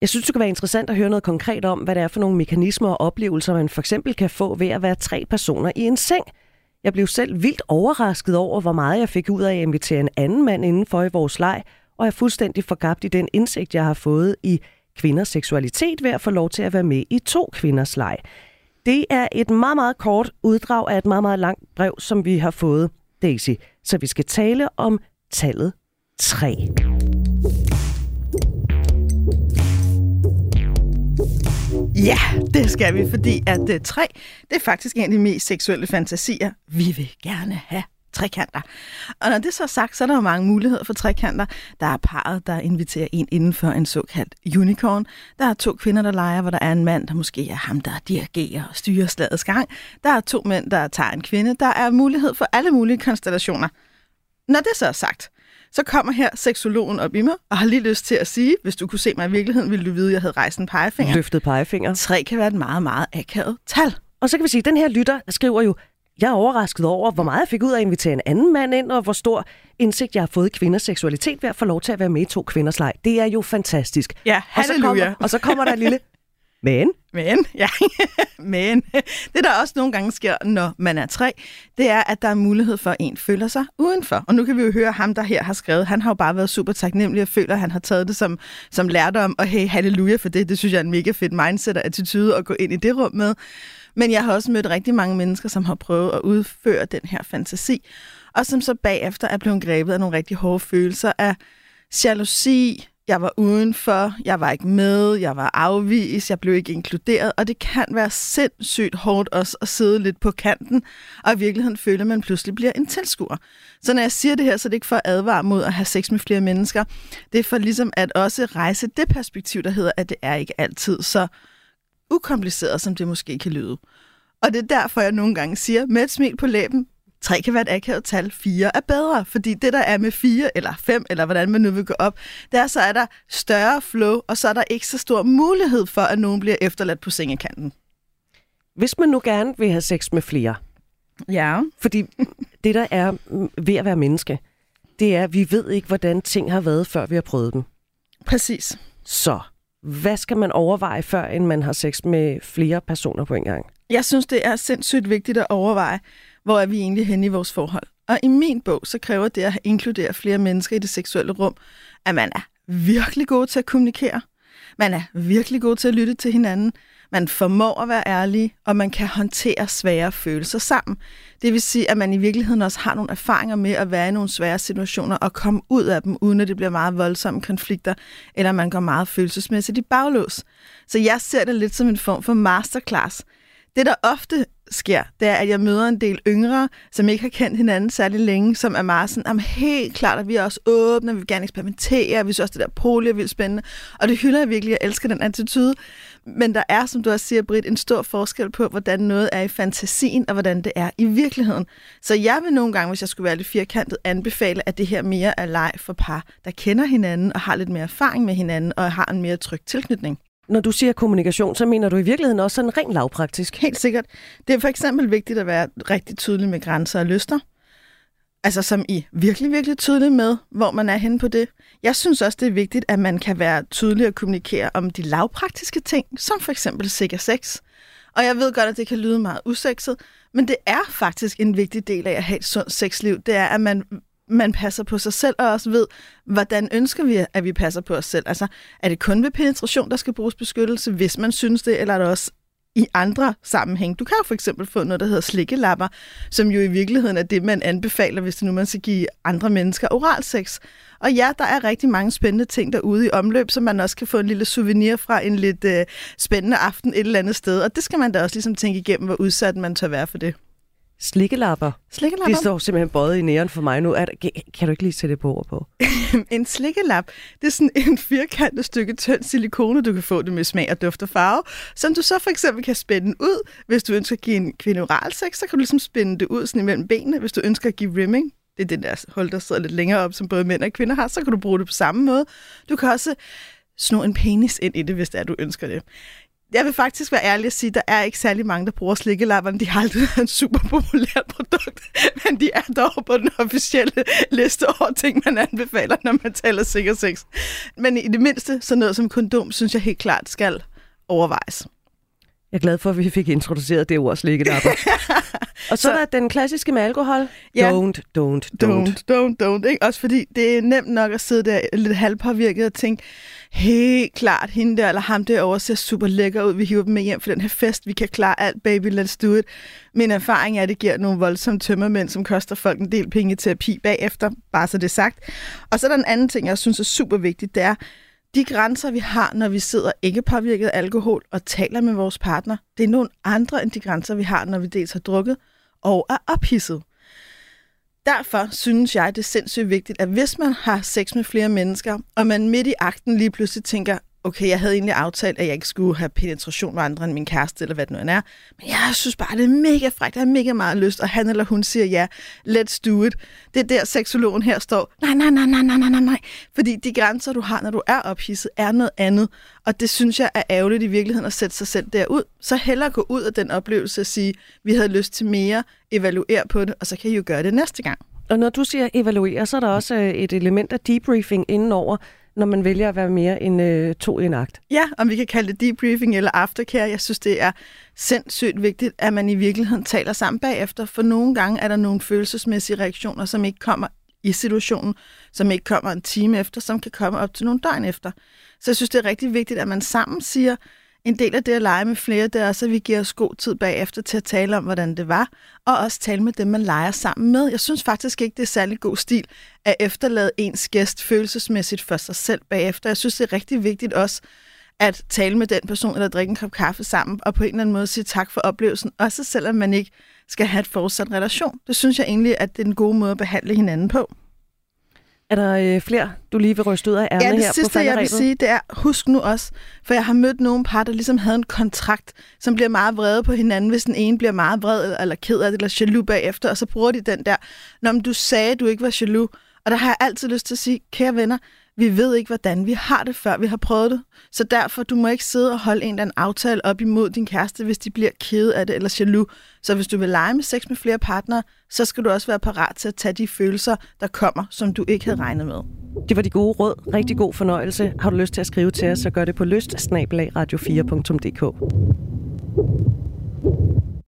Jeg synes, det kunne være interessant at høre noget konkret om, hvad det er for nogle mekanismer og oplevelser, man for eksempel kan få ved at være tre personer i en seng. Jeg blev selv vildt overrasket over, hvor meget jeg fik ud af at invitere en anden mand indenfor i vores leg, og jeg er fuldstændig forgabt i den indsigt, jeg har fået i kvinders seksualitet ved at få lov til at være med i to kvinders leg. Det er et meget, meget kort uddrag af et meget, meget langt brev, som vi har fået, Daisy. Så vi skal tale om tallet 3. Ja, det skal vi, fordi at øh, uh, tre, det er faktisk en af de mest seksuelle fantasier, vi vil gerne have trekanter. Og når det så er sagt, så er der jo mange muligheder for trekanter. Der er parret, der inviterer en inden for en såkaldt unicorn. Der er to kvinder, der leger, hvor der er en mand, der måske er ham, der dirigerer og styrer slagets gang. Der er to mænd, der tager en kvinde. Der er mulighed for alle mulige konstellationer. Når det så er sagt, så kommer her seksologen op i mig, og har lige lyst til at sige, hvis du kunne se mig i virkeligheden, ville du vide, at jeg havde rejst en pegefinger. Løftet pegefinger. Tre kan være et meget, meget akavet tal. Og så kan vi sige, at den her lytter skriver jo, jeg er overrasket over, hvor meget jeg fik ud af at invitere en anden mand ind, og hvor stor indsigt jeg har fået i kvinders seksualitet ved at få lov til at være med i to kvinders leg. Det er jo fantastisk. Ja, og så, kommer, og så kommer der en lille men. Men, ja. Men det, der også nogle gange sker, når man er tre, det er, at der er mulighed for, at en føler sig udenfor. Og nu kan vi jo høre ham, der her har skrevet. Han har jo bare været super taknemmelig og føler, at han har taget det som, som lærdom. Og hey, halleluja for det. Det synes jeg er en mega fedt mindset og attitude at gå ind i det rum med. Men jeg har også mødt rigtig mange mennesker, som har prøvet at udføre den her fantasi, og som så bagefter er blevet grebet af nogle rigtig hårde følelser af jalousi, jeg var udenfor, jeg var ikke med, jeg var afvist, jeg blev ikke inkluderet, og det kan være sindssygt hårdt også at sidde lidt på kanten, og i virkeligheden føle, at man pludselig bliver en tilskuer. Så når jeg siger det her, så er det ikke for at advare mod at have sex med flere mennesker. Det er for ligesom at også rejse det perspektiv, der hedder, at det er ikke altid så ukompliceret, som det måske kan lyde. Og det er derfor, jeg nogle gange siger, med et smil på læben, 3 kan være et akavet tal, 4 er bedre, fordi det, der er med 4 eller 5, eller hvordan man nu vil gå op, der så er der større flow, og så er der ikke så stor mulighed for, at nogen bliver efterladt på sengekanten. Hvis man nu gerne vil have sex med flere, ja. fordi det, der er ved at være menneske, det er, at vi ved ikke, hvordan ting har været, før vi har prøvet dem. Præcis. Så hvad skal man overveje, før end man har sex med flere personer på en gang? Jeg synes, det er sindssygt vigtigt at overveje, hvor er vi egentlig henne i vores forhold. Og i min bog, så kræver det at inkludere flere mennesker i det seksuelle rum, at man er virkelig god til at kommunikere. Man er virkelig god til at lytte til hinanden. Man formår at være ærlig, og man kan håndtere svære følelser sammen. Det vil sige, at man i virkeligheden også har nogle erfaringer med at være i nogle svære situationer og komme ud af dem, uden at det bliver meget voldsomme konflikter, eller man går meget følelsesmæssigt i baglås. Så jeg ser det lidt som en form for masterclass. Det, der ofte sker, det er, at jeg møder en del yngre, som ikke har kendt hinanden særlig længe, som er meget sådan, jamen helt klart, at vi er også åbne, vi vil gerne eksperimentere, vi synes også, det der poli er vildt spændende, og det hylder jeg virkelig, jeg elsker den attitude. Men der er, som du også siger, Britt, en stor forskel på, hvordan noget er i fantasien, og hvordan det er i virkeligheden. Så jeg vil nogle gange, hvis jeg skulle være lidt firkantet, anbefale, at det her mere er leg for par, der kender hinanden og har lidt mere erfaring med hinanden, og har en mere tryg tilknytning. Når du siger kommunikation, så mener du i virkeligheden også sådan rent lavpraktisk? Helt sikkert. Det er for eksempel vigtigt at være rigtig tydelig med grænser og lyster. Altså som i virkelig, virkelig tydelig med, hvor man er henne på det. Jeg synes også, det er vigtigt, at man kan være tydelig og kommunikere om de lavpraktiske ting, som for eksempel sikker sex. Og jeg ved godt, at det kan lyde meget usekset, men det er faktisk en vigtig del af at have et sundt sexliv. Det er, at man man passer på sig selv, og også ved, hvordan ønsker vi, at vi passer på os selv. Altså, er det kun ved penetration, der skal bruges beskyttelse, hvis man synes det, eller er det også i andre sammenhæng. Du kan jo for eksempel få noget, der hedder slikkelapper, som jo i virkeligheden er det, man anbefaler, hvis det nu man skal give andre mennesker oralsex. Og ja, der er rigtig mange spændende ting derude i omløb, som man også kan få en lille souvenir fra en lidt øh, spændende aften et eller andet sted. Og det skal man da også ligesom tænke igennem, hvor udsat man tør være for det. Slikkelapper. Slikkelapper. Det står simpelthen bøjet i næren for mig nu. Er der, kan du ikke lige sætte det på ord på? en slikkelap, det er sådan en firkantet stykke tynd silikone, du kan få det med smag og duft og farve, som du så for eksempel kan spænde ud. Hvis du ønsker at give en kvinde oral sex, så kan du ligesom spænde det ud sådan imellem benene. Hvis du ønsker at give rimming, det er den der hold, der sidder lidt længere op, som både mænd og kvinder har, så kan du bruge det på samme måde. Du kan også sno en penis ind i det, hvis det er, du ønsker det jeg vil faktisk være ærlig at sige, at der er ikke særlig mange, der bruger slikkelapperne. De har aldrig været en super populær produkt, men de er dog på den officielle liste over ting, man anbefaler, når man taler sikker sex. Men i det mindste, så noget som kondom, synes jeg helt klart skal overvejes. Jeg er glad for, at vi fik introduceret det ord slikkelapper. og så, så er der den klassiske med alkohol. Ja. Don't, don't, don't. Don't, don't, don't. Ikke? Også fordi det er nemt nok at sidde der lidt halvpåvirket og tænke, helt klart, hende der eller ham derovre ser super lækker ud. Vi hiver dem med hjem for den her fest. Vi kan klare alt, baby, let's do it. Min erfaring er, at det giver nogle voldsomme tømmermænd, som koster folk en del penge i terapi bagefter, bare så det er sagt. Og så er der en anden ting, jeg synes er super vigtigt, det er, de grænser, vi har, når vi sidder ikke påvirket af alkohol og taler med vores partner, det er nogle andre end de grænser, vi har, når vi dels har drukket og er ophidset. Derfor synes jeg, det er sindssygt vigtigt, at hvis man har sex med flere mennesker, og man midt i akten lige pludselig tænker, okay, jeg havde egentlig aftalt, at jeg ikke skulle have penetration med andre end min kæreste, eller hvad det nu end er. Men jeg synes bare, det er mega frækt. Jeg har mega meget lyst, og han eller hun siger ja, let's do it. Det er der, seksologen her står, nej, nej, nej, nej, nej, nej, nej. Fordi de grænser, du har, når du er ophidset, er noget andet. Og det synes jeg er ærgerligt i virkeligheden at sætte sig selv derud. Så hellere gå ud af den oplevelse og sige, vi havde lyst til mere, evaluere på det, og så kan I jo gøre det næste gang. Og når du siger evaluere, så er der også øh, et element af debriefing indenover, når man vælger at være mere end øh, to i en akt. Ja, om vi kan kalde det debriefing eller aftercare. Jeg synes, det er sindssygt vigtigt, at man i virkeligheden taler sammen bagefter, for nogle gange er der nogle følelsesmæssige reaktioner, som ikke kommer i situationen, som ikke kommer en time efter, som kan komme op til nogle døgn efter. Så jeg synes, det er rigtig vigtigt, at man sammen siger, en del af det at lege med flere, det er også, at vi giver os god tid bagefter til at tale om, hvordan det var, og også tale med dem, man leger sammen med. Jeg synes faktisk ikke, det er særlig god stil at efterlade ens gæst følelsesmæssigt for sig selv bagefter. Jeg synes, det er rigtig vigtigt også at tale med den person, eller drikke en kop kaffe sammen, og på en eller anden måde sige tak for oplevelsen, også selvom man ikke skal have et fortsat relation. Det synes jeg egentlig, at det er en god måde at behandle hinanden på. Er der øh, flere, du lige vil ryste ud af ærmet her Ja, det sidste, jeg vil sige, det er, husk nu også, for jeg har mødt nogle par, der ligesom havde en kontrakt, som bliver meget vrede på hinanden, hvis den ene bliver meget vred eller ked af det, eller jaloux bagefter, og så bruger de den der, når du sagde, du ikke var jaloux, og der har jeg altid lyst til at sige, kære venner, vi ved ikke, hvordan vi har det, før vi har prøvet det. Så derfor, du må ikke sidde og holde en eller anden aftale op imod din kæreste, hvis de bliver kede af det eller jaloux. Så hvis du vil lege med sex med flere partnere, så skal du også være parat til at tage de følelser, der kommer, som du ikke havde regnet med. Det var de gode råd. Rigtig god fornøjelse. Har du lyst til at skrive til os, så gør det på lyst radio4.dk.